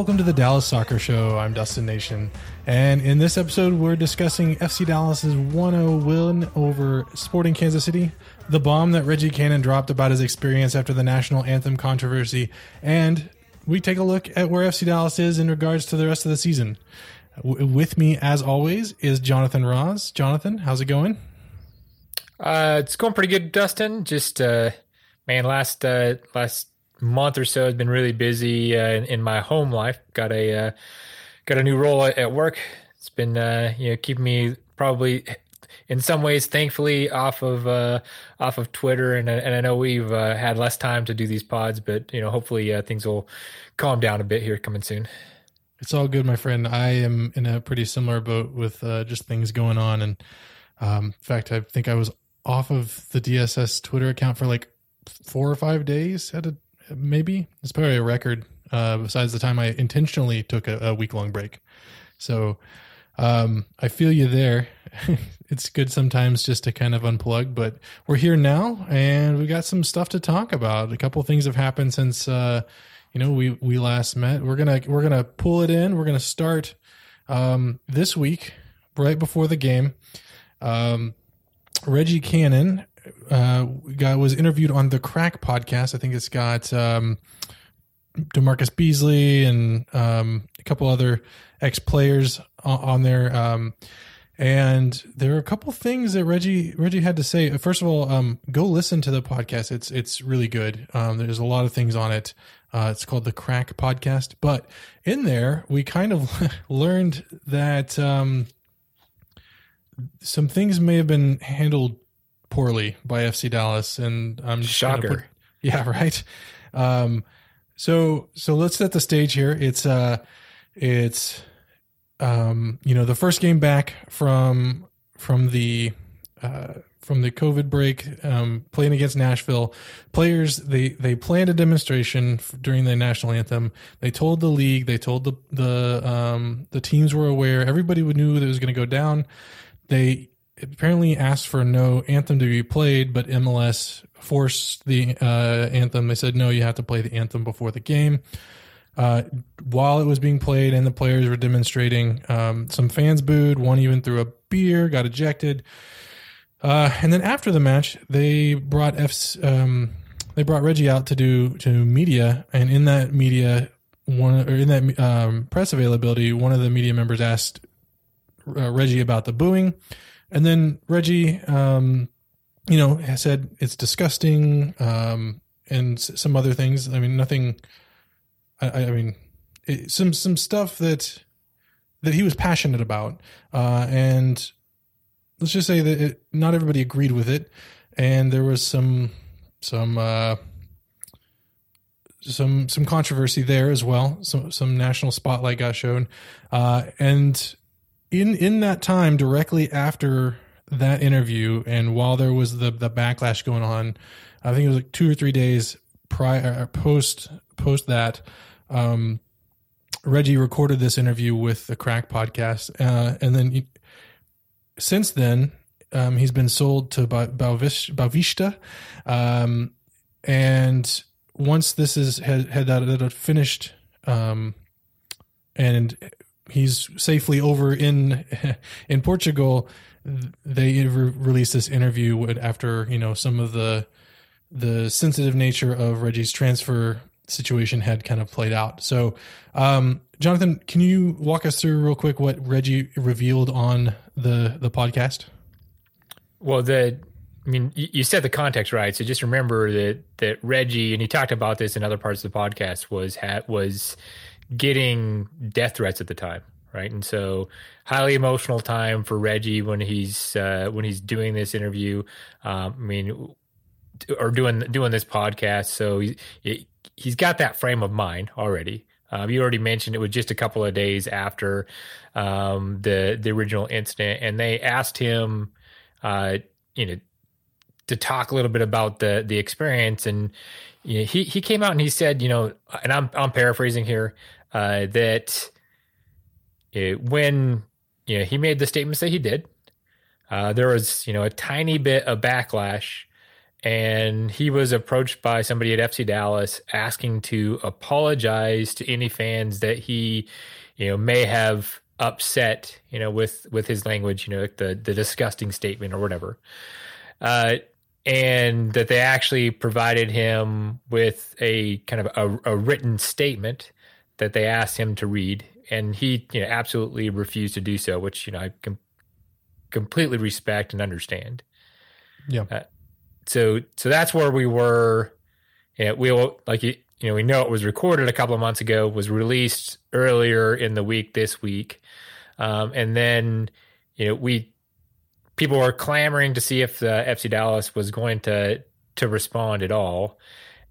Welcome to the Dallas Soccer Show. I'm Dustin Nation. And in this episode, we're discussing FC Dallas's 1 0 win over Sporting Kansas City, the bomb that Reggie Cannon dropped about his experience after the national anthem controversy, and we take a look at where FC Dallas is in regards to the rest of the season. W- with me, as always, is Jonathan Ross. Jonathan, how's it going? Uh, it's going pretty good, Dustin. Just uh, man, last uh, last month or so has been really busy uh, in, in my home life. Got a uh, got a new role at, work. It's been uh, you know keeping me probably in some ways, thankfully, off of uh, off of Twitter, and and I know we've uh, had less time to do these pods, but you know, hopefully uh, things will calm down a bit here coming soon. It's all good, my friend. I am in a pretty similar boat with uh, just things going on, and um, in fact, I think I was off of the DSS Twitter account for like four or five days at a maybe it's probably a record uh, besides the time I intentionally took a, a week long break. So um, I feel you there. it's good sometimes just to kind of unplug, but we're here now and we've got some stuff to talk about. A couple things have happened since uh, you know we we last met. We're gonna we're gonna pull it in. We're gonna start um, this week right before the game. Um, Reggie Cannon uh, got was interviewed on the Crack podcast. I think it's got um, DaMarcus Beasley and um, a couple other ex players on, on, there. Um, and there are a couple things that Reggie Reggie had to say. First of all, um, go listen to the podcast. It's it's really good. Um, there's a lot of things on it. Uh, it's called the Crack Podcast. But in there, we kind of learned that um, some things may have been handled poorly by FC Dallas, and I'm shocker. Put, yeah, right. Um, so so let's set the stage here. It's uh, it's um, you know, the first game back from from the uh, from the COVID break, um, playing against Nashville, players they they planned a demonstration during the national anthem. They told the league, they told the the um, the teams were aware. Everybody knew that it was going to go down. They apparently asked for no anthem to be played, but MLS forced the uh, anthem. They said, no, you have to play the anthem before the game. Uh, while it was being played and the players were demonstrating, um, some fans booed. One even threw a beer, got ejected. Uh, and then after the match, they brought F's, um, they brought Reggie out to do to media, and in that media, one or in that um, press availability, one of the media members asked uh, Reggie about the booing. And then Reggie, um, you know, said it's disgusting um, and some other things. I mean, nothing. I, I mean, it, some some stuff that that he was passionate about, uh, and let's just say that it, not everybody agreed with it, and there was some some uh, some some controversy there as well. Some some national spotlight got shown, uh, and in in that time directly after that interview and while there was the the backlash going on i think it was like two or three days prior uh, post post that um, reggie recorded this interview with the crack podcast uh, and then he, since then um, he's been sold to Boavista um, and once this is had, had that finished um, and he's safely over in in Portugal. They re- released this interview after you know some of the the sensitive nature of Reggie's transfer situation had kind of played out. So, um, Jonathan, can you walk us through real quick what Reggie revealed on the the podcast? Well, the I mean, you said the context right. So just remember that that Reggie, and he talked about this in other parts of the podcast, was had was getting death threats at the time, right? And so highly emotional time for Reggie when he's uh, when he's doing this interview. Um, I mean, or doing doing this podcast. So he, he's got that frame of mind already. Um, you already mentioned it was just a couple of days after um, the the original incident, and they asked him, uh, you know, to talk a little bit about the the experience, and you know, he he came out and he said, you know, and I'm I'm paraphrasing here uh, that it, when you know, he made the statements that he did, uh, there was you know a tiny bit of backlash, and he was approached by somebody at FC Dallas asking to apologize to any fans that he, you know, may have upset, you know, with with his language, you know, the the disgusting statement or whatever. Uh, and that they actually provided him with a kind of a, a written statement that they asked him to read, and he, you know, absolutely refused to do so, which you know I com- completely respect and understand. Yeah. Uh, so so that's where we were. You know, we like you know we know it was recorded a couple of months ago, was released earlier in the week this week, um, and then you know we people were clamoring to see if the FC Dallas was going to to respond at all.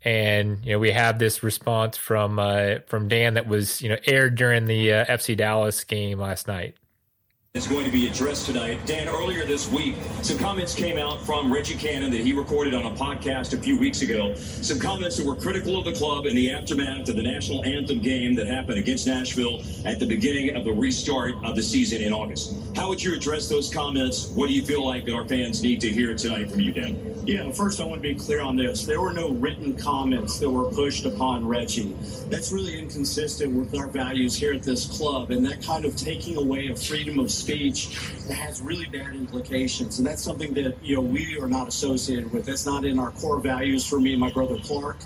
And you know we have this response from uh, from Dan that was you know aired during the uh, FC Dallas game last night is going to be addressed tonight. Dan, earlier this week, some comments came out from Reggie Cannon that he recorded on a podcast a few weeks ago. Some comments that were critical of the club in the aftermath of the national anthem game that happened against Nashville at the beginning of the restart of the season in August. How would you address those comments? What do you feel like that our fans need to hear tonight from you, Dan? Yeah, first I want to be clear on this. There were no written comments that were pushed upon Reggie. That's really inconsistent with our values here at this club, and that kind of taking away a freedom of speech that has really bad implications. And that's something that, you know, we are not associated with. That's not in our core values for me and my brother Clark.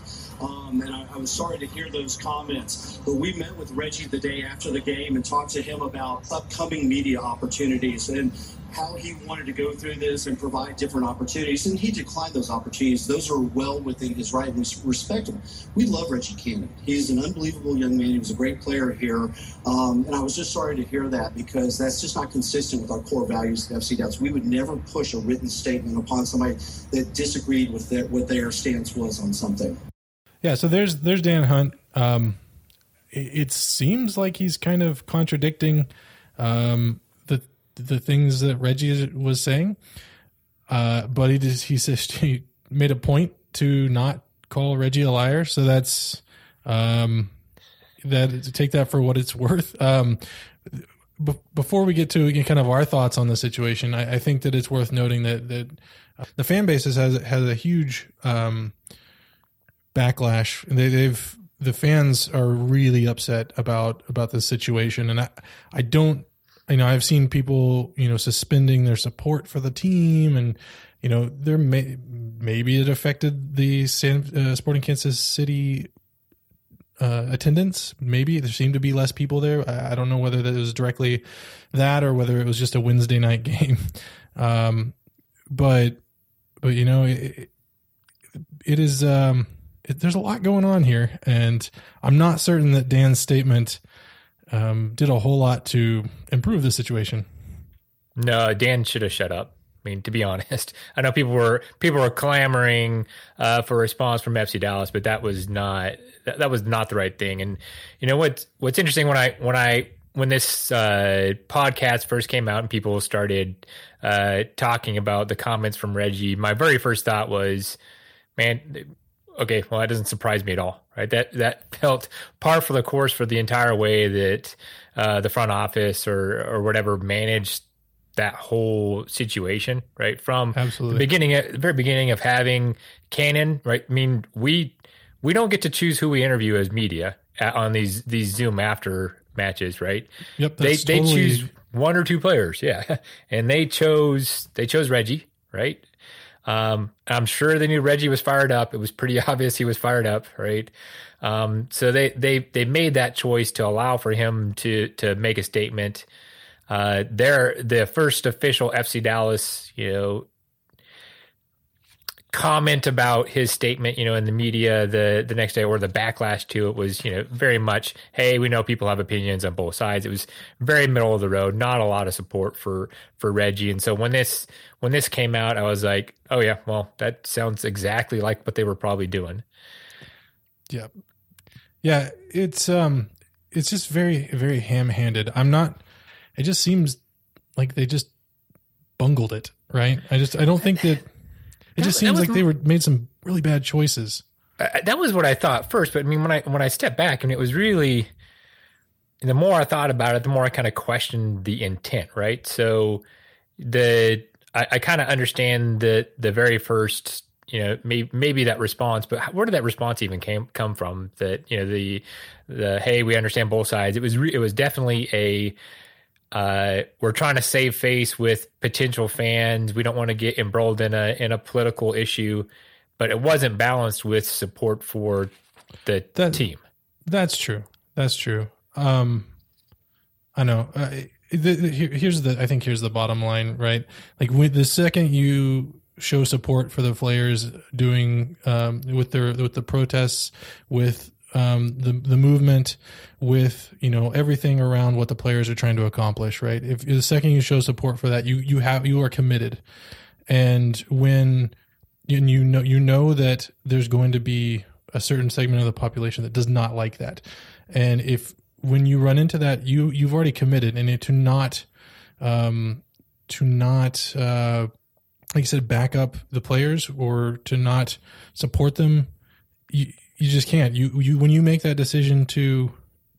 Um, and I, I, was sorry to hear those comments. But we met with Reggie the day after the game and talked to him about upcoming media opportunities and how he wanted to go through this and provide different opportunities. And he declined those opportunities. Those are well within his right and respect him. We love Reggie Cannon. He's an unbelievable young man. He was a great player here. Um, and I was just sorry to hear that because that's just not consistent with our core values at FC Dallas. We would never push a written statement upon somebody that disagreed with their, what their stance was on something. Yeah, so there's there's Dan Hunt. Um, it, it, seems like he's kind of contradicting um, the the things that Reggie was saying, uh, but he he just he made a point to not call Reggie a liar. So that's um, that to take that for what it's worth. Um, b- before we get to kind of our thoughts on the situation, I, I think that it's worth noting that that the fan base has has a huge um, backlash. They, they've the fans are really upset about about this situation, and I I don't you know I've seen people you know suspending their support for the team, and you know there may maybe it affected the San, uh, Sporting Kansas City uh, attendance. Maybe there seemed to be less people there. I, I, don't know whether that was directly that or whether it was just a Wednesday night game. Um, but but you know it, it is um it, there's a lot going on here, and I'm not certain that Dan's statement um, did a whole lot to improve the situation. No, Dan should have shut up. I mean, to be honest, I know people were people were clamoring uh, for a response from FC Dallas, but that was not that, that, was not the right thing. And you know what? What's interesting when I when I when this uh, podcast first came out and people started uh, talking about the comments from Reggie, my very first thought was, man, okay, well, that doesn't surprise me at all, right? That that felt par for the course for the entire way that uh, the front office or or whatever managed that whole situation, right? From Absolutely. the beginning, at the very beginning of having Cannon, right? I mean, we we don't get to choose who we interview as media at, on these these Zoom after matches, right? Yep. They totally... they choose one or two players, yeah, and they chose they chose Reggie, right? Um, I'm sure they knew Reggie was fired up. It was pretty obvious he was fired up, right? Um, so they they they made that choice to allow for him to to make a statement. Uh, they're the first official FC Dallas, you know, comment about his statement, you know, in the media the the next day or the backlash to it was, you know, very much, hey, we know people have opinions on both sides. It was very middle of the road, not a lot of support for for Reggie. And so when this when this came out, I was like, oh yeah, well, that sounds exactly like what they were probably doing. Yeah. Yeah, it's um it's just very very ham-handed. I'm not it just seems like they just bungled it, right? I just I don't think that it that, just seems like they were made some really bad choices. Uh, that was what I thought first, but I mean, when I when I stepped back, and it was really the more I thought about it, the more I kind of questioned the intent. Right, so the I, I kind of understand the the very first you know maybe maybe that response but where did that response even came come from that you know the the hey we understand both sides it was re- it was definitely a uh, we're trying to save face with potential fans we don't want to get embroiled in a in a political issue but it wasn't balanced with support for the That- team That's true. That's true. Um, I know. Uh, the, the, here- here's the. I think here's the bottom line, right? Like when the second you show support for the players doing um, with their with the protests, with um, the the movement, with you know everything around what the players are trying to accomplish, right? If the second you show support for that, you you have you are committed, and when and you know you know that there's going to be a certain segment of the population that does not like that. And if when you run into that you you've already committed. And to not um to not uh like you said back up the players or to not support them you you just can't. You you when you make that decision to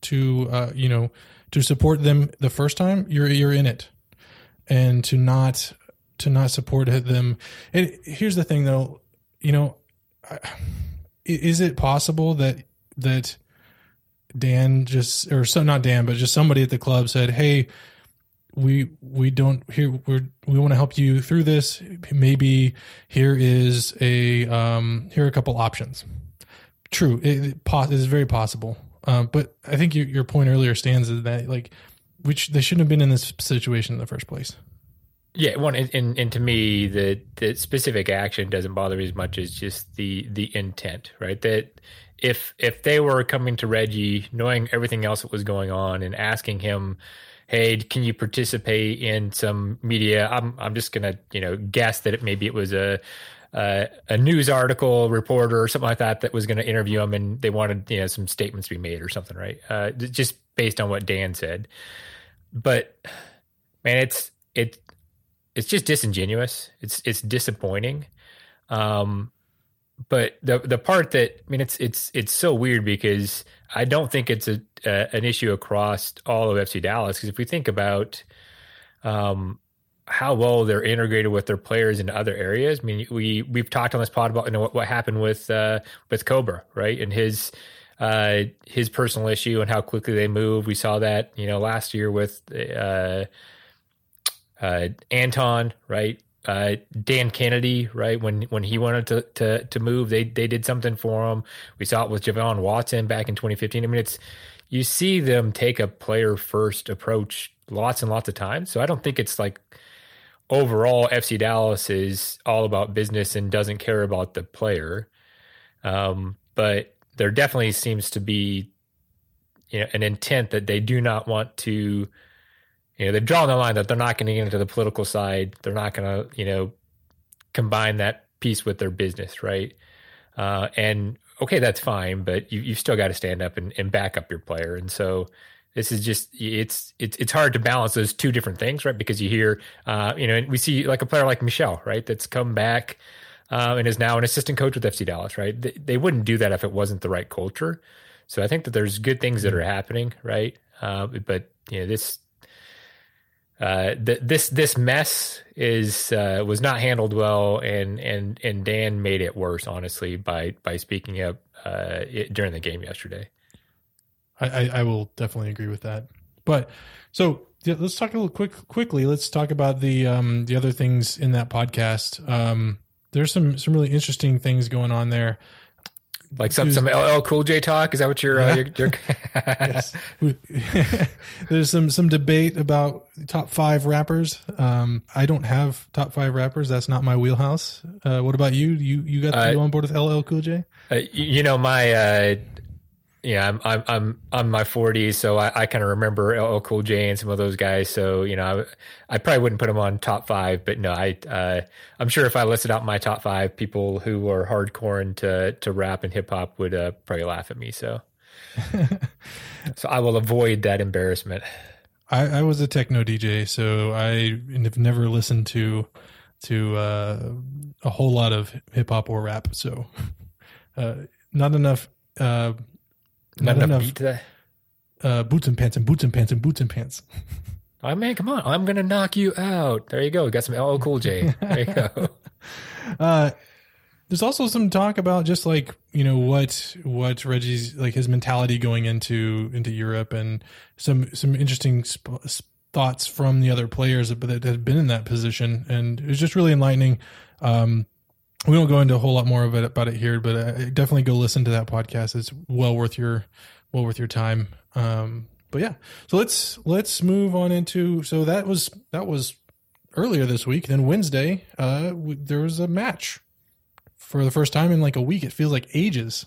to uh you know to support them the first time you're you're in it. And to not to not support them. And here's the thing though. You know is it possible that that Dan just or so not Dan but just somebody at the club said hey we we don't here we're we want to help you through this. Maybe here is a um here are a couple options true it, it it is very possible um but i think your, your point earlier stands is that like which they shouldn't have been in this situation in the first place Yeah, one and, and, and to me, the the specific action doesn't bother me as much as just the the intent, right? That if if they were coming to Reggie, knowing everything else that was going on, and asking him, "Hey, can you participate in some media?" I'm I'm just gonna you know guess that it maybe it was a uh, a news article reporter or something like that that was going to interview him, and they wanted you know some statements to be made or something, right? Uh, just based on what Dan said, but man, it's it it's just disingenuous. It's it's disappointing. Um, but the the part that I mean, it's it's it's so weird because I don't think it's a, a an issue across all of FC Dallas. Because if we think about um, how well they're integrated with their players in other areas, I mean, we we've talked on this pod about you know what, what happened with uh, with Cobra, right, and his uh, his personal issue and how quickly they move. We saw that you know last year with. Uh, uh, Anton, right? Uh, Dan Kennedy, right? When when he wanted to to to move, they they did something for him. We saw it with Javon Watson back in 2015. I mean, it's you see them take a player first approach lots and lots of times. So I don't think it's like overall FC Dallas is all about business and doesn't care about the player. Um, but there definitely seems to be you know an intent that they do not want to you know they've drawn the line that they're not going to get into the political side. They're not going to you know combine that piece with their business right? Uh, and okay that's fine but you, you've still got to stand up and, and back up your player. And so this is just it's it's it's hard to balance those two different things right? Because you hear uh, you know and we see like a player like Michel right? That's come back uh, and is now an assistant coach with fc dallas right? They, they wouldn't do that if it wasn't the right culture. So i think that there's good things that are happening right? Uh, but you know this uh, th- this this mess is uh, was not handled well, and and and Dan made it worse, honestly, by by speaking up uh, it, during the game yesterday. I, I, I will definitely agree with that. But so yeah, let's talk a little quick quickly. Let's talk about the um the other things in that podcast. Um, there's some some really interesting things going on there. Like some some LL Cool J talk. Is that what you're? Uh, you're, you're yes. There's some some debate about top five rappers. Um, I don't have top five rappers. That's not my wheelhouse. Uh, what about you? You you got Uh, you on board with LL Cool J? Uh, you know my uh yeah i'm i'm i'm I'm my 40s so i, I kind of remember LL cool j and some of those guys so you know i, I probably wouldn't put them on top five but no i uh i'm sure if i listed out my top five people who are hardcore into to rap and hip-hop would uh probably laugh at me so so i will avoid that embarrassment I, I was a techno DJ, so I have never listened to to uh, a whole lot of hip hop or rap. So uh, not enough. Not, not enough, enough beat to uh, boots and pants and boots and pants and boots and pants. oh man come on. I'm gonna knock you out. There you go. Got some LL cool j. There you go. Uh, there's also some talk about just like you know what what Reggie's like his mentality going into into Europe and some some interesting sp- thoughts from the other players that had been in that position. And it was just really enlightening. Um, we won't go into a whole lot more of it about it here, but uh, definitely go listen to that podcast. It's well worth your well worth your time. Um, but yeah, so let's let's move on into so that was that was earlier this week. Then Wednesday, uh, there was a match for the first time in like a week. It feels like ages,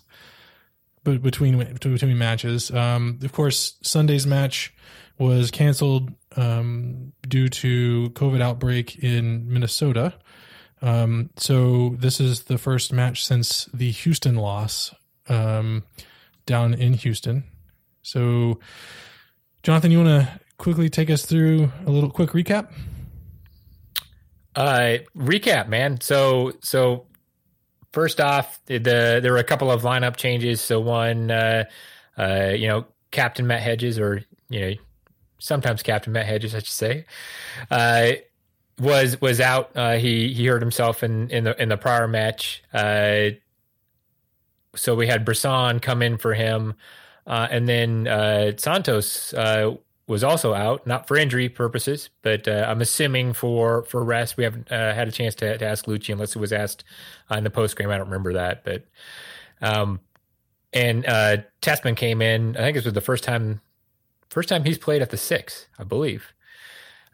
but between between matches. Um, of course, Sunday's match was canceled um, due to COVID outbreak in Minnesota. Um, so this is the first match since the Houston loss um, down in Houston. So, Jonathan, you want to quickly take us through a little quick recap? Uh, recap, man. So, so first off, the there were a couple of lineup changes. So one, uh, uh, you know, Captain Matt Hedges, or you know, sometimes Captain Matt Hedges, I should say, uh, was was out. Uh, he he hurt himself in in the in the prior match. Uh, so we had Bressan come in for him, uh, and then uh, Santos uh, was also out, not for injury purposes, but uh, I'm assuming for for rest. We haven't had a chance to, to ask Luchi unless it was asked in the post game. I don't remember that, but um, and uh, came in. I think this was the first time first time he's played at the six, I believe.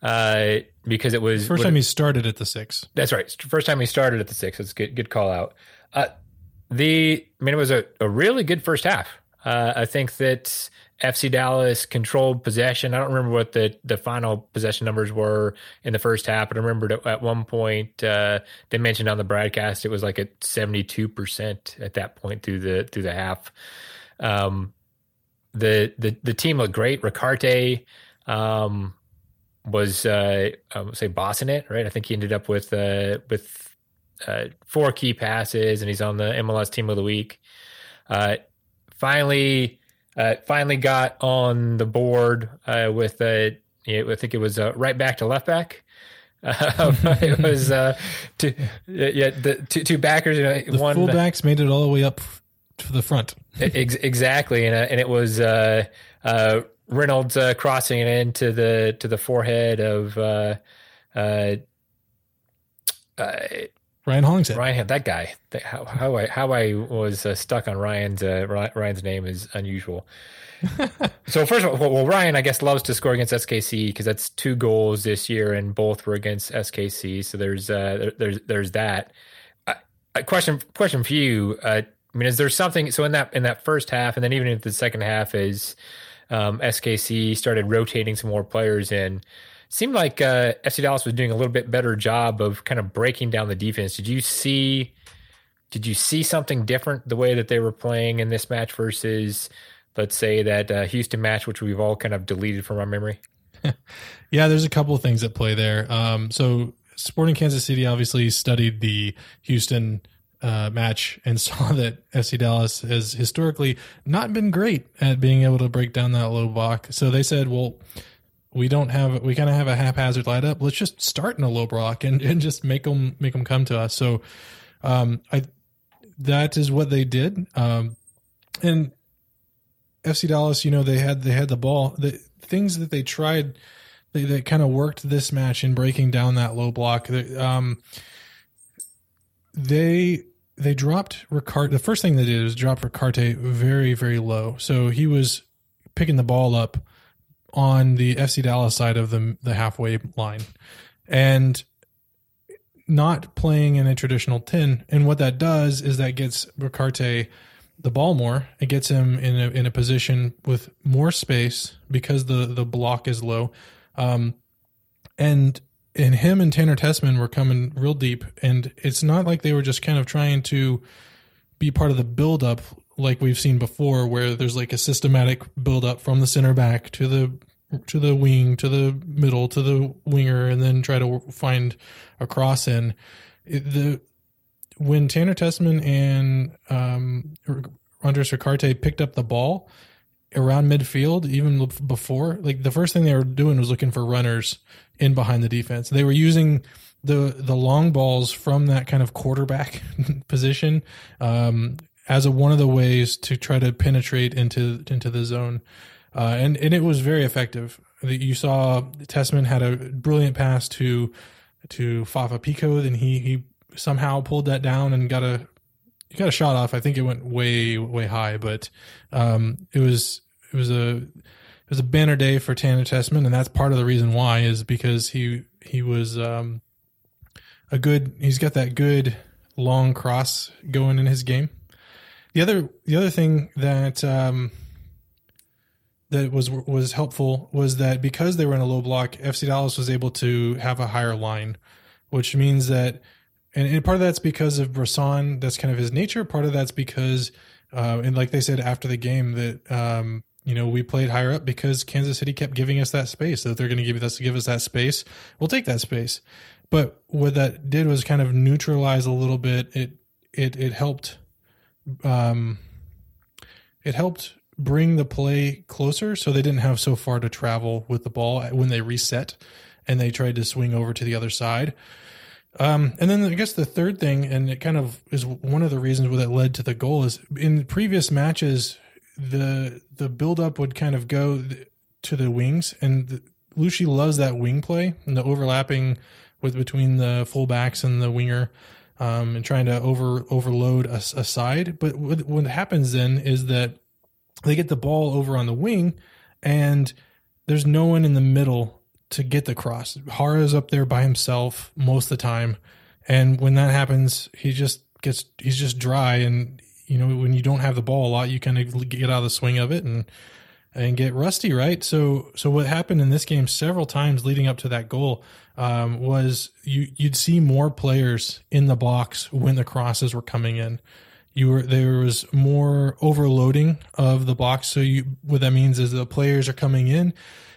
Uh, because it was first time he started at the six. That's right. First time he started at the six. It's good. Good call out. Uh, the I mean, it was a, a really good first half. Uh, I think that FC Dallas controlled possession. I don't remember what the, the final possession numbers were in the first half, but I remember at one point uh, they mentioned on the broadcast it was like at seventy two percent at that point through the through the half. Um, the the the team looked great. Ricaurte, um, was uh, I would say bossing it, right? I think he ended up with uh, with uh, four key passes, and he's on the MLS Team of the Week. Uh, finally, uh, finally got on the board uh, with a, I think it was uh, right back to left back. it was uh, two, yeah, the two, two backers. You know, the one fullbacks made it all the way up to the front. ex- exactly, and uh, and it was uh, uh, Reynolds uh, crossing it into the to the forehead of uh, uh, uh, Ryan Hollingshead. Ryan, that guy. How, how I how I was uh, stuck on Ryan's uh, Ryan's name is unusual. so first of all, well, Ryan, I guess loves to score against SKC because that's two goals this year, and both were against SKC. So there's uh, there, there's there's that. A question question for you. Uh, I mean, is there something? So in that in that first half, and then even in the second half, is um, SKC started rotating some more players in seemed like uh, FC Dallas was doing a little bit better job of kind of breaking down the defense. Did you see? Did you see something different the way that they were playing in this match versus, let's say, that uh, Houston match, which we've all kind of deleted from our memory? yeah, there's a couple of things at play there. Um, so, Sporting Kansas City obviously studied the Houston uh, match and saw that FC Dallas has historically not been great at being able to break down that low block. So they said, well, we don't have we kind of have a haphazard light up. Let's just start in a low block and, and just make them make them come to us. So, um, I that is what they did. Um, and FC Dallas, you know, they had they had the ball. The things that they tried, they, they kind of worked this match in breaking down that low block. They, um, they they dropped Ricaurte. The first thing they did was drop Ricaurte very very low. So he was picking the ball up on the FC Dallas side of the the halfway line, and not playing in a traditional ten. And what that does is that gets Ricaurte the ball more. It gets him in a in a position with more space because the the block is low, um, and and him and Tanner Tessmann were coming real deep. And it's not like they were just kind of trying to be part of the build up like we've seen before, where there's like a systematic build up from the center back to the to the wing to the middle to the winger, and then try to find a cross in. It, the when Tanner Tessmann and um, Andres Ricaurte picked up the ball, around midfield, even before. Like the first thing they were doing was looking for runners in behind the defense. They were using the the long balls from that kind of quarterback position um, as a, one of the ways to try to penetrate into into the zone, uh, and and it was very effective. That You saw Tessmann had a brilliant pass to to Fafa Picault, and he he somehow pulled that down and got a got a shot off. I think it went way way high, but um, it was it was a it was a banner day for Tanner Tessmann, and that's part of the reason why is because he he was um, a good. He's got that good long cross going in his game. The other the other thing that um, that was was helpful was that because they were in a low block, FC Dallas was able to have a higher line, which means that, and, and part of that's because of Bressan. That's kind of his nature. Part of that's because, uh, and like they said after the game, that um, you know we played higher up because Kansas City kept giving us that space. So if they're going to give us give us that space, we'll take that space. But what that did was kind of neutralize a little bit. It it it helped. Um, it helped bring the play closer so they didn't have so far to travel with the ball when they reset and they tried to swing over to the other side. Um, and then I guess the third thing, and it kind of is one of the reasons where that led to the goal, is in previous matches, the the build up would kind of go to the wings, and Luchi loves that wing play and the overlapping with between the fullbacks and the winger, um, and trying to over overload a, a side. But what, what happens then is that they get the ball over on the wing, and there's no one in the middle to get the cross. Jara's up there by himself most of the time, and when that happens, he just gets he's just dry. And you know when you don't have the ball a lot, you kind of get out of the swing of it and and get rusty, right? So so what happened in this game several times leading up to that goal um, was you you'd see more players in the box when the crosses were coming in you were there was more overloading of the box. So you what that means is the players are coming in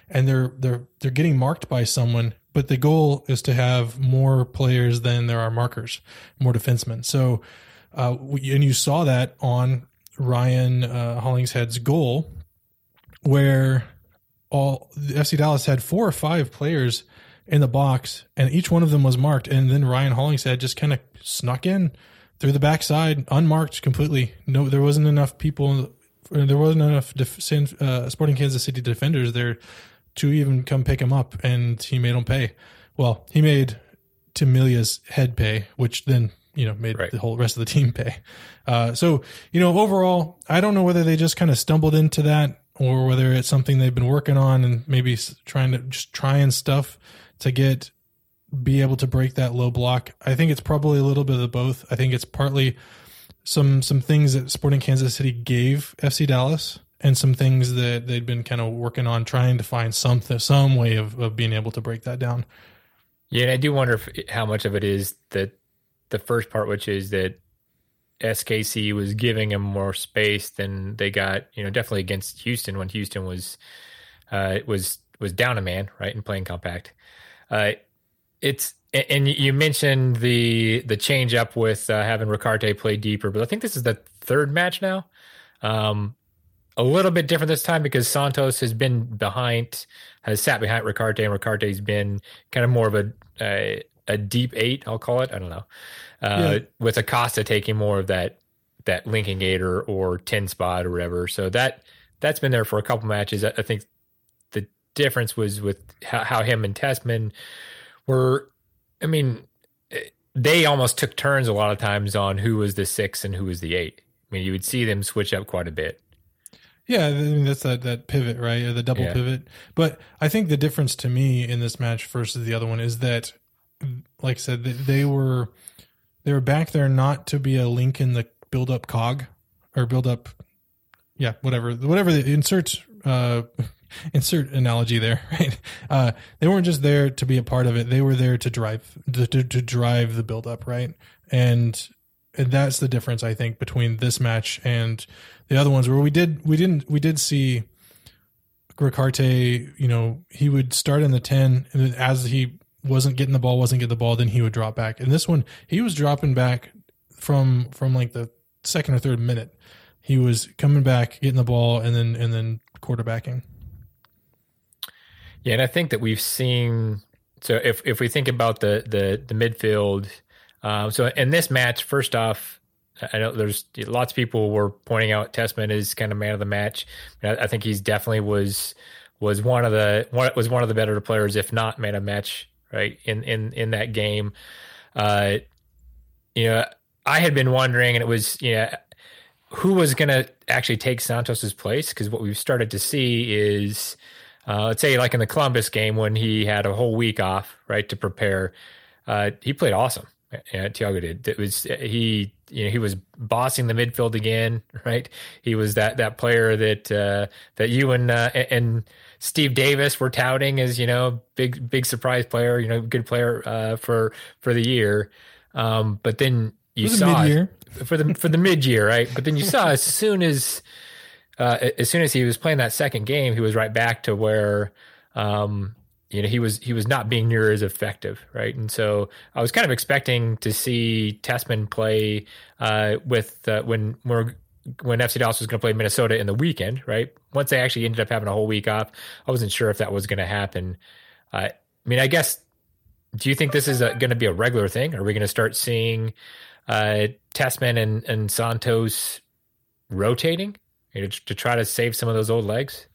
and they're they're they're getting marked by someone, but the goal is to have more players than there are markers, more defensemen. So uh, and you saw that on Ryan uh, Hollingshead's goal, where all the FC Dallas had four or five players in the box, and each one of them was marked, and then Ryan Hollingshead just kind of snuck in through the backside, unmarked completely. No, there wasn't enough people. There wasn't enough def- uh, Sporting Kansas City defenders there to even come pick him up, and he made him pay. Well, he made Tim Melia's head pay, which then you know made right. the whole rest of the team pay. Uh, so you know, overall, I don't know whether they just kind of stumbled into that or whether it's something they've been working on and maybe trying to just trying stuff to get be able to break that low block. I think it's probably a little bit of both. I think it's partly some some things that Sporting Kansas City gave FC Dallas and some things that they'd been kind of working on trying to find some some way of, of being able to break that down. Yeah, and I do wonder if, how much of it is that the first part, which is that SKC was giving them more space than they got, you know, definitely against Houston when Houston was uh, was was down a man, right, and playing compact. Uh, it's and you mentioned the the change up with uh, having Ricaurte play deeper, but I think this is the third match now. Um, a little bit different this time because Santos has been behind, has sat behind Ricaurte, and Ricaurte's been kind of more of a a, a deep eight, I'll call it. I don't know, uh, yeah. with Acosta taking more of that that linking eight or, ten spot or whatever. So that that's been there for a couple matches. I, I think the difference was with how, how him and Tessmann were, I mean, they almost took turns a lot of times on who was the six and who was the eight. I mean, you would see them switch up quite a bit. Yeah, I mean that's that that pivot, right? Or the double yeah. pivot. But I think the difference to me in this match versus the other one is that, like I said, they were they were back there not to be a link in the build up cog or build up, yeah, whatever, whatever the insert uh, insert analogy there, right? Uh, they weren't just there to be a part of it; they were there to drive to, to, to drive the build up, right? And, and that's the difference, I think, between this match and the other ones, where we did we didn't we did see Ricaurte, you know, he would start in the ten, and as he wasn't getting the ball, wasn't getting the ball, then he would drop back. And this one, he was dropping back from from like the second or third minute he was coming back, getting the ball, and then and then quarterbacking. Yeah, and I think that we've seen. So if if we think about the the the midfield, um, so in this match, first off, I know there's lots of people were pointing out Tessmann is kind of man of the match. I, I think he's definitely was was one of the one was one of the better players, if not man of match, right in in in that game. Uh, you know, I had been wondering, and it was you know who was going to actually take Santos's place because what we've started to see is. Uh, let's say like in the Columbus game when he had a whole week off, right, to prepare. Uh, he played awesome. Yeah, Thiago did. It was he. You know, he was bossing the midfield again, right? He was that that player that uh, that you and uh, and Steve Davis were touting as you know big big surprise player, you know, good player uh, for for the year. Um, but then you saw mid-year. for the for the mid year, right? But then you saw as soon as uh, as soon as he was playing that second game, he was right back to where um, you know he was he was not being near as effective, right? And so I was kind of expecting to see Tessmann play uh, with uh, when we're when FC Dallas was going to play Minnesota in the weekend, right? Once they actually ended up having a whole week off, I wasn't sure if that was going to happen. Uh, I mean, I guess. Do you think this is going to be a regular thing? Are we going to start seeing uh, and, and Santos rotating? you know, to try to save some of those old legs?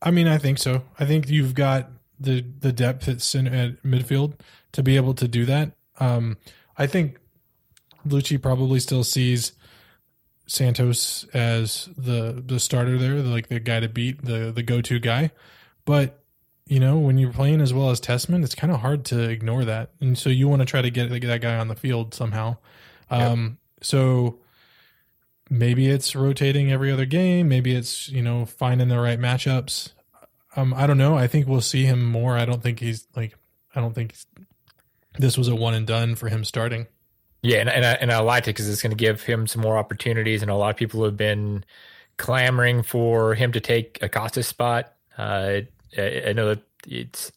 I mean, I think so. I think you've got the the depth at, at midfield to be able to do that. Um, I think Luchi probably still sees Santos as the the starter there, like the guy to beat, the the go to guy. But you know, when you're playing as well as Tessmann, it's kind of hard to ignore that, and so you want to try to get, get that guy on the field somehow. Um, yep. So maybe it's rotating every other game. Maybe it's you know finding the right matchups. Um, I don't know. I think we'll see him more. I don't think he's like. I don't think this was a one and done for him starting. Yeah, and and I, and I liked it because it's going to give him some more opportunities, and a lot of people have been clamoring for him to take Acosta's spot. Uh, I, I know that it's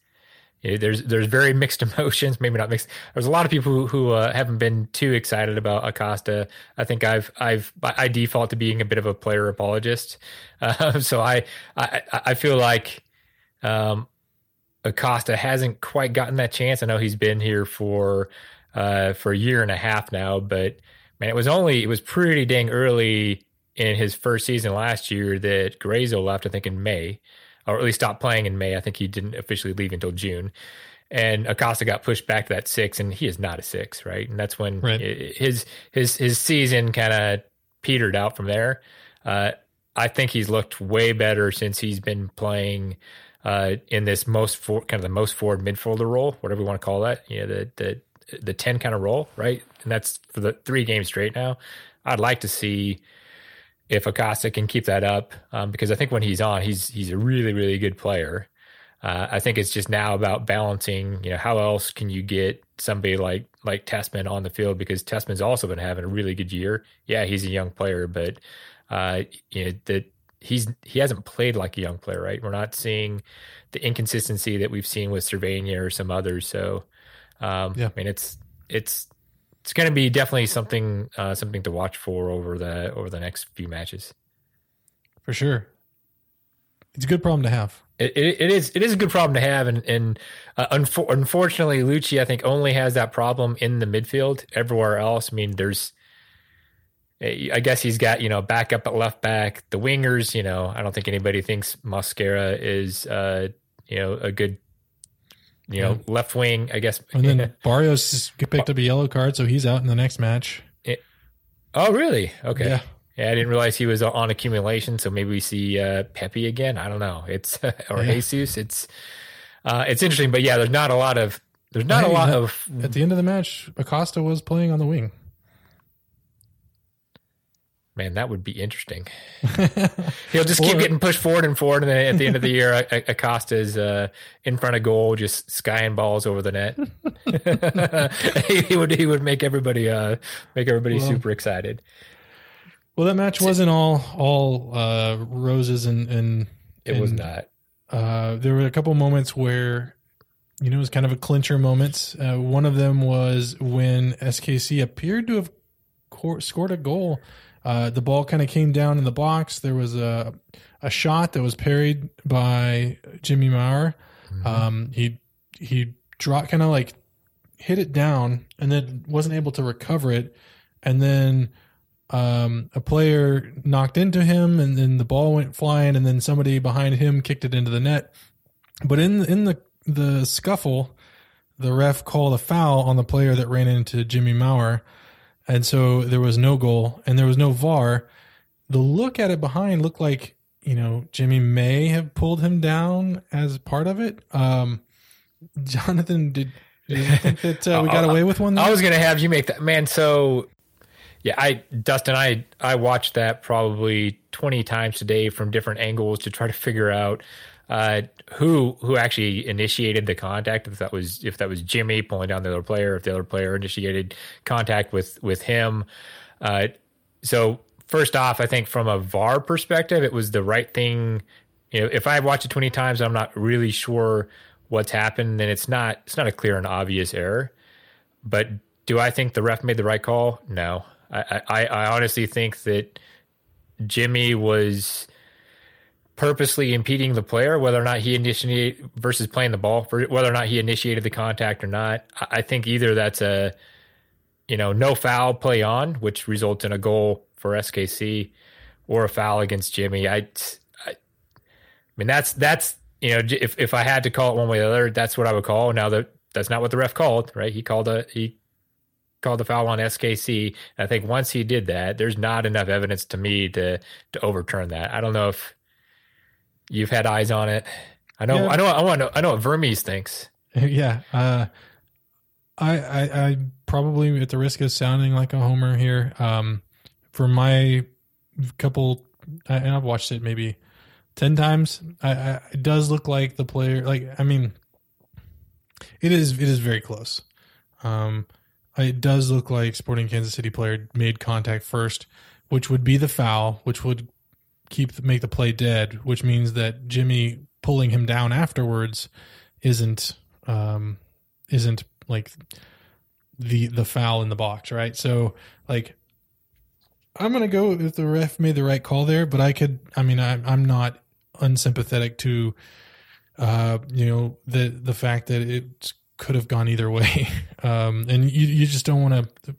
there's there's very mixed emotions. Maybe not mixed. There's a lot of people who, who uh, haven't been too excited about Acosta. I think I've I've I default to being a bit of a player apologist. Uh, so I, I I feel like um, Acosta hasn't quite gotten that chance. I know he's been here for uh, for a year and a half now, but man, it was only it was pretty dang early in his first season last year that Gruezo left. I think in May or at least stopped playing in May. I think he didn't officially leave until June. And Acosta got pushed back to that six, and he is not a six, right? And that's when right. his his his season kind of petered out from there. Uh, I think he's looked way better since he's been playing uh, in this most for, kind of the most forward midfielder role, whatever you want to call that. You know, the the the ten kind of role, right? And that's for the three games straight now. I'd like to see if Acosta can keep that up, um, because I think when he's on, he's he's a really really good player. Uh, I think it's just now about balancing. You know, how else can you get somebody like like Tessmann on the field because Tessmann's also been having a really good year. Yeah, he's a young player, but uh, you know that he's he hasn't played like a young player, right? We're not seeing the inconsistency that we've seen with Servania or some others. So, um, yeah, I mean, it's it's it's going to be definitely something uh, something to watch for over the over the next few matches. For sure, it's a good problem to have. It, it, it is it is a good problem to have, and and uh, unfo- unfortunately, Luchi I think only has that problem in the midfield. Everywhere else, I mean, there's eh, I guess he's got you know backup at left back. The wingers, you know, I don't think anybody thinks Mosquera is uh, you know a good you know, yeah. left wing, I guess. And then Barrios picked up a yellow card, so he's out in the next match. It, oh, really? Okay. Yeah. Yeah, I didn't realize he was on accumulation, so maybe we see uh, Pepi again. I don't know. It's or yeah. Jesus. It's uh, it's interesting, but yeah, there's not a lot of there's not hey, a lot of at the end of the match. Acosta was playing on the wing. Man, that would be interesting. He'll just keep getting pushed forward and forward, and then at the end of the year, Acosta's uh, in front of goal, just skying balls over the net. he, would he would make everybody uh, make everybody well, super excited. Well, that match wasn't all all uh, roses and and it and, was not. Uh, there were a couple moments where you know it was kind of a clincher moments. Uh, one of them was when SKC appeared to have scored a goal Uh, the ball kind of came down in the box. There was a a shot that was parried by Jimmy Maurer. Um, he he dropped kind of like hit it down and then wasn't able to recover it, and then um, a player knocked into him, and then the ball went flying, and then somebody behind him kicked it into the net. But in in the the scuffle, the ref called a foul on the player that ran into Jimmy Maurer, and so there was no goal and there was no VAR. The look at it behind looked like you know Jimmy may have pulled him down as part of it. Um, Jonathan, did, did you think that uh, we got away with one? There? I was gonna have you make that man. So yeah, I Dustin, I I watched that probably twenty times today from different angles to try to figure out uh, who who actually initiated the contact. If that was if that was Jimmy pulling down the other player, if the other player initiated contact with with him. Uh, so first off, I think from a VAR perspective, it was the right thing. You know, if I watch it twenty times, I'm not really sure what's happened. Then it's not it's not a clear and obvious error. But do I think the ref made the right call? No. I, I, I honestly think that Jimmy was purposely impeding the player, whether or not he initiated versus playing the ball, whether or not he initiated the contact or not. I think either that's a, you know, no foul play on, which results in a goal for SKC, or a foul against Jimmy. I, I, I mean, that's that's you know, if if I had to call it one way or the other, that's what I would call. Now that that's not what the ref called, right? He called a he called the foul on SKC. And I think once he did that, there's not enough evidence to me to to overturn that. I don't know if you've had eyes on it. I know. Yeah. I know. I want to. I know what Vermes thinks. Yeah. Uh, I, I I probably at the risk of sounding like a homer here. Um, for my couple, and I've watched it maybe ten times. I, I, it does look like the player. Like I mean, it is. It is very close. Um, it does look like Sporting Kansas City player made contact first, which would be the foul, which would keep make the play dead, which means that Jimmy pulling him down afterwards isn't um, isn't like the the foul in the box, right? So like I'm gonna go if the ref made the right call there, but I could I mean I I'm not unsympathetic to uh you know the the fact that it could have gone either way. Um and you you just don't want to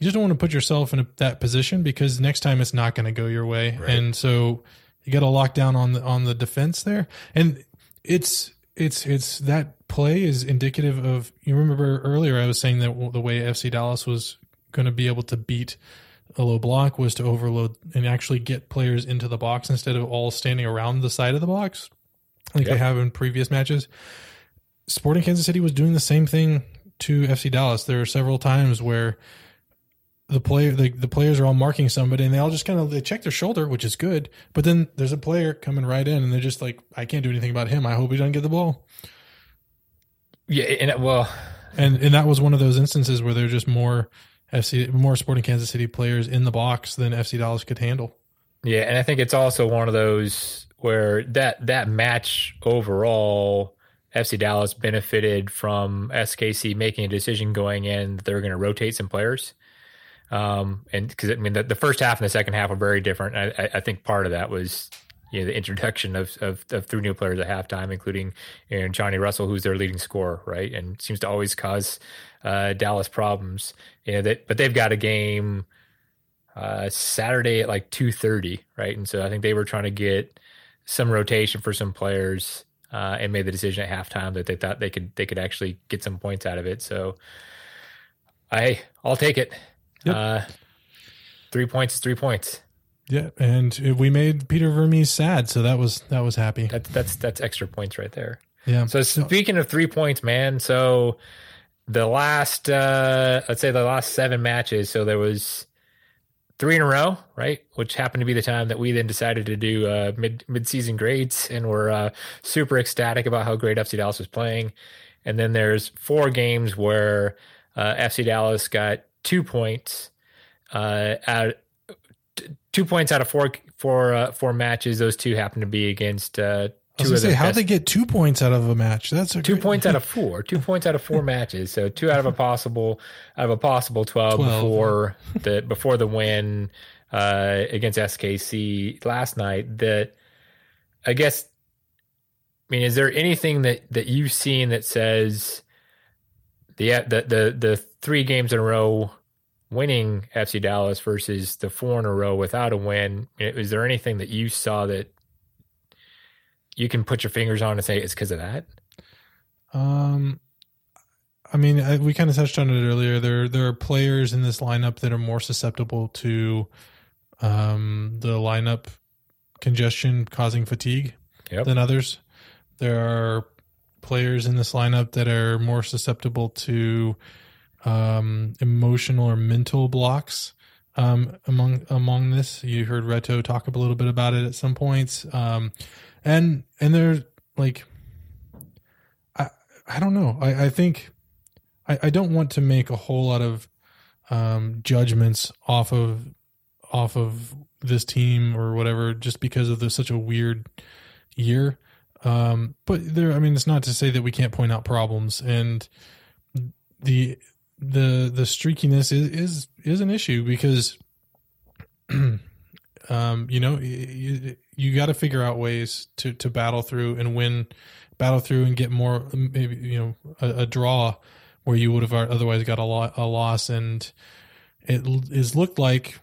you just don't want to put yourself in a, that position because next time it's not going to go your way. Right. And so you got to lock down on the on the defense there. And it's it's it's that play is indicative of you remember earlier I was saying that the way FC Dallas was going to be able to beat a low block was to overload and actually get players into the box instead of all standing around the side of the box like yep. they have in previous matches. Sporting Kansas City was doing the same thing to FC Dallas. There are several times where the player the, the players are all marking somebody and they all just kind of they check their shoulder which is good but then there's a player coming right in and they're just like i can't do anything about him. I hope he doesn't get the ball. Yeah and well and and that was one of those instances where there's just more fc more sporting kansas city players in the box than fc dallas could handle. Yeah and i think it's also one of those where that that match overall FC Dallas benefited from SKC making a decision going in that they're going to rotate some players. Um, and because I mean, the, the, first half and the second half were very different. I, I, think part of that was you know the introduction of, of, of three new players at halftime, including you know, Johnny Russell, who's their leading scorer, right, and seems to always cause uh, Dallas problems. You know that, but they've got a game uh, Saturday at like two thirty, right, and so I think they were trying to get some rotation for some players. Uh, and made the decision at halftime that they thought they could they could actually get some points out of it. So, I I'll take it. Yep. Uh, three points three points. Yeah, and we made Peter Vermes sad, so that was that was happy. That's that's that's extra points right there. Yeah. So speaking of three points, man. So the last, uh let's say the last seven matches. So there was three in a row, right? Which happened to be the time that we then decided to do uh, mid mid season grades, and we're uh, super ecstatic about how great FC Dallas was playing. And then there's four games where uh, FC Dallas got two points uh, out two points out of four four uh, four matches. Those two happen to be against uh, two. I was say, how they get two points out of a match? That's two great... points out of four. Two points out of four matches. So two out of a possible out of a possible twelve, 12. before the before the win uh, against SKC last night. That I guess, I mean, is there anything that that you've seen that says the the the the three games in a row winning FC Dallas versus the four in a row without a win? Is there anything that you saw that you can put your fingers on and say it's because of that? Um, I mean, I, we kind of touched on it earlier. There, there are players in this lineup that are more susceptible to um, the lineup congestion causing fatigue Yep. than others. There are players in this lineup that are more susceptible to um, emotional or mental blocks. Um, among among this, you heard Reto talk a little bit about it at some points, um, and and they're like, I I don't know. I I think I I don't want to make a whole lot of um, judgments off of off of this team or whatever just because of the, such a weird year. Um, but there, I mean, it's not to say that we can't point out problems and the, the, the streakiness is, is, is an issue because, um, you know, you, you got to figure out ways to, to battle through and win, battle through and get more, maybe, you know, a, a draw where you would have otherwise got a, lo- a loss. And it is looked like,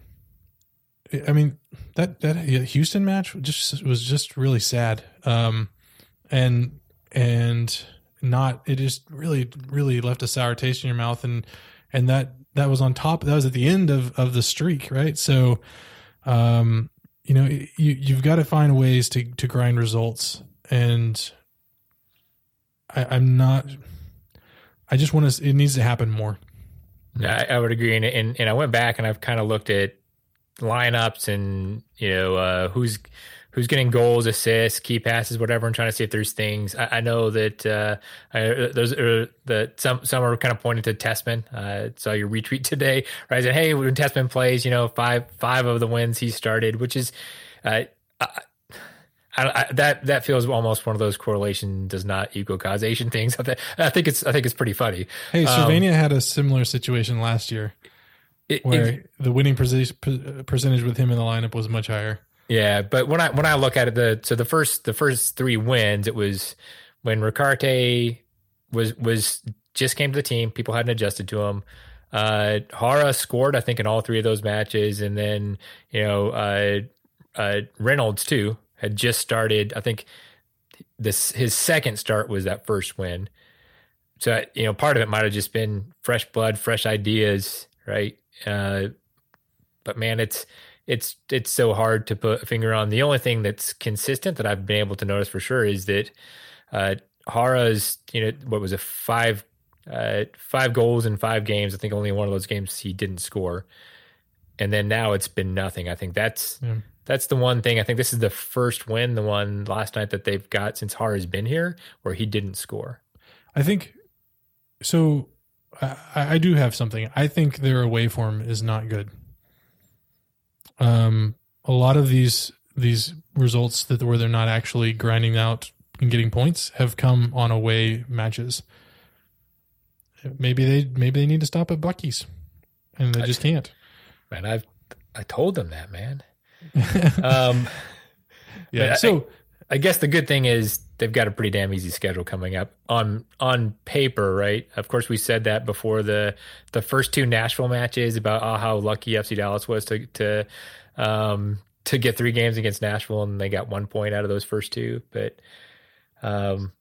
I mean that that Houston match just was just really sad, um, and and not it just really really left a sour taste in your mouth, and and that that was on top that was at the end of of the streak, right? So, um, you know, you you've got to find ways to to grind results, and I, I'm not. I just want to. It needs to happen more. I, I would agree, and, and and I went back and I've kind of looked at lineups and you know uh, who's who's getting goals, assists, key passes, whatever, and trying to see if there's things. I, I know that uh, I, there's uh, that some some are kind of pointing to Tessmann. Uh, saw your retweet today, right? Said, hey, when Tessmann plays, you know, five five of the wins he started, which is. Uh, I, I, that that feels almost one of those correlation does not equal causation things. I, th- I think it's I think it's pretty funny. Hey, Slovenia um, had a similar situation last year it, where it, the winning percentage with him in the lineup was much higher. Yeah, but when I when I look at it, the so the first the first three wins, it was when Ricaurte was was just came to the team. People hadn't adjusted to him. Uh, Jara scored, I think, in all three of those matches, and then you know uh, uh, Reynolds too had just started. I think this his second start was that first win. So you know, part of it might have just been fresh blood, fresh ideas, right? Uh, but man, it's it's it's so hard to put a finger on. The only thing that's consistent that I've been able to notice for sure is that uh, Jara's you know what was it five uh, five goals in five games. I think only one of those games he didn't score, and then now it's been nothing. I think that's yeah. that's the one thing. I think this is the first win, the one last night that they've got since Jara's been here, where he didn't score. I think so. I, I do have something. I think their away form is not good. Um, a lot of these these results that where they're not actually grinding out and getting points have come on away matches. Maybe they maybe they need to stop at Buc-ee's, and they just can't. Man, I've I told them that, man. um, yeah. So I, I guess the good thing is they've got a pretty damn easy schedule coming up on on paper, right? Of course, we said that before the the first two Nashville matches about oh, how lucky FC Dallas was to to um, to get three games against Nashville, and they got one point out of those first two. But um,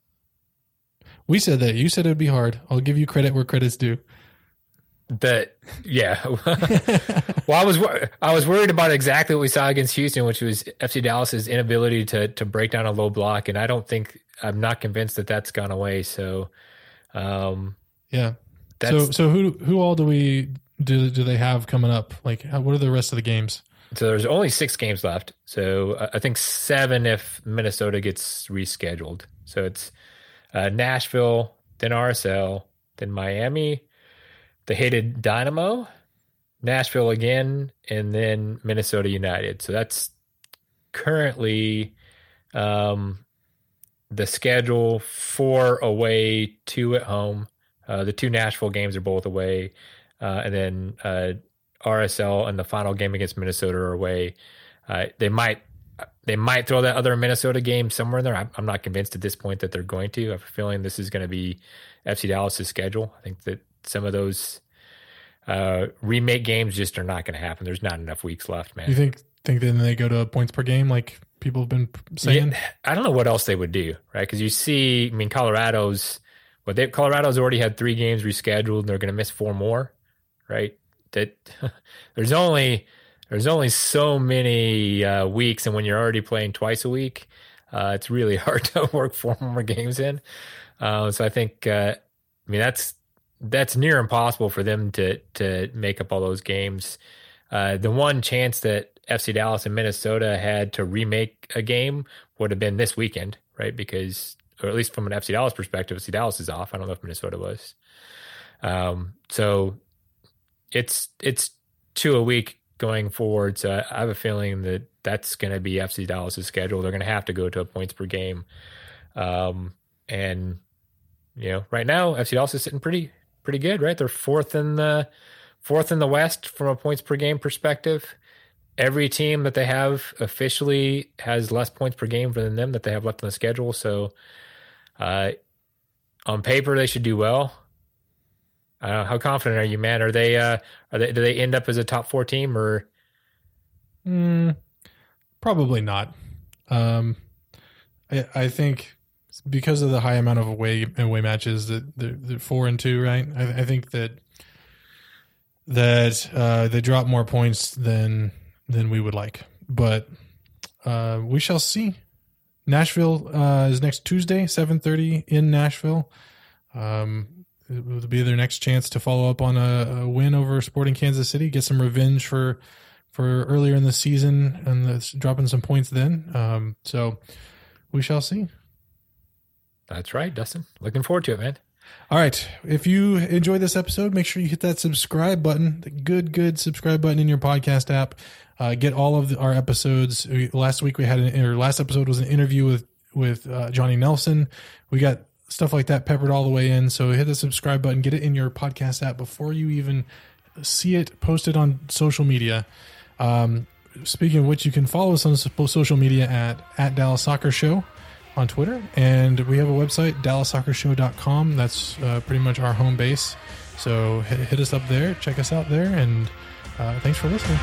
we said that you said it'd be hard. I'll give you credit where credit's due that yeah. Well i was i was worried about exactly what we saw against houston which was fc dallas's inability to to break down a low block and i don't think i'm not convinced that that's gone away so um yeah. So so who who all do we do do they have coming up? Like what are the rest of the games? So there's only six games left so i think seven if minnesota gets rescheduled. So it's uh, nashville then rsl then miami the hated Dynamo, Nashville again, and then Minnesota United. So that's currently um, the schedule four away, two at home. Uh, the two Nashville games are both away, uh, and then uh, RSL and the final game against Minnesota are away. Uh, they might they might throw that other Minnesota game somewhere in there. I'm, I'm not convinced at this point that they're going to. I have a feeling this is going to be FC Dallas's schedule. I think that some of those uh, remake games just are not going to happen. There's not enough weeks left, man. You think think then they go to points per game like people have been saying? Yeah, I don't know what else they would do, right? Because you see, I mean, Colorado's well, they Colorado's already had three games rescheduled, and they're going to miss four more, right? That there's only there's only so many uh, weeks, and when you're already playing twice a week, uh, it's really hard to work four more games in. Uh, so I think, uh, I mean, that's that's near impossible for them to to make up all those games. Uh, the one chance that FC Dallas and Minnesota had to remake a game would have been this weekend, right? Because, or at least from an FC Dallas perspective, FC Dallas is off. I don't know if Minnesota was. Um, so it's it's two a week going forward. So I have a feeling that that's going to be FC Dallas's schedule. They're going to have to go to a points per game. Um, and you know, right now FC Dallas is sitting pretty pretty good, right? They're fourth in the fourth in the West from a points per game perspective. Every team that they have officially has less points per game than them that they have left on the schedule. So, uh, on paper, they should do well. How confident are you, man? Are they? Uh, are they? Do they end up as a top four team or? Mm, probably not. Um, I, I think because of the high amount of away away matches that they're, they're four and two, right? I, I think that that uh, they drop more points than than we would like, but uh, we shall see. Nashville uh, is next Tuesday, seven thirty in Nashville. Um, it will be their next chance to follow up on a, a, win over Sporting Kansas City, get some revenge for for earlier in the season and the, dropping some points then. Um, so we shall see. That's right, Dustin. Looking forward to it, man. All right. If you enjoyed this episode, make sure you hit that subscribe button, the good, good subscribe button in your podcast app. Uh, get all of the, our episodes. Last week we had an, or last episode was an interview with with uh, Johnny Nelson. We got stuff like that peppered all the way in. So hit the subscribe button, get it in your podcast app before you even see it posted on social media. Um, speaking of which, you can follow us on social media at at Dallas Soccer Show on Twitter, and we have a website, DallasSoccerShow.com. That's uh, pretty much our home base. So hit, hit, us up there, check us out there, and uh, thanks for listening.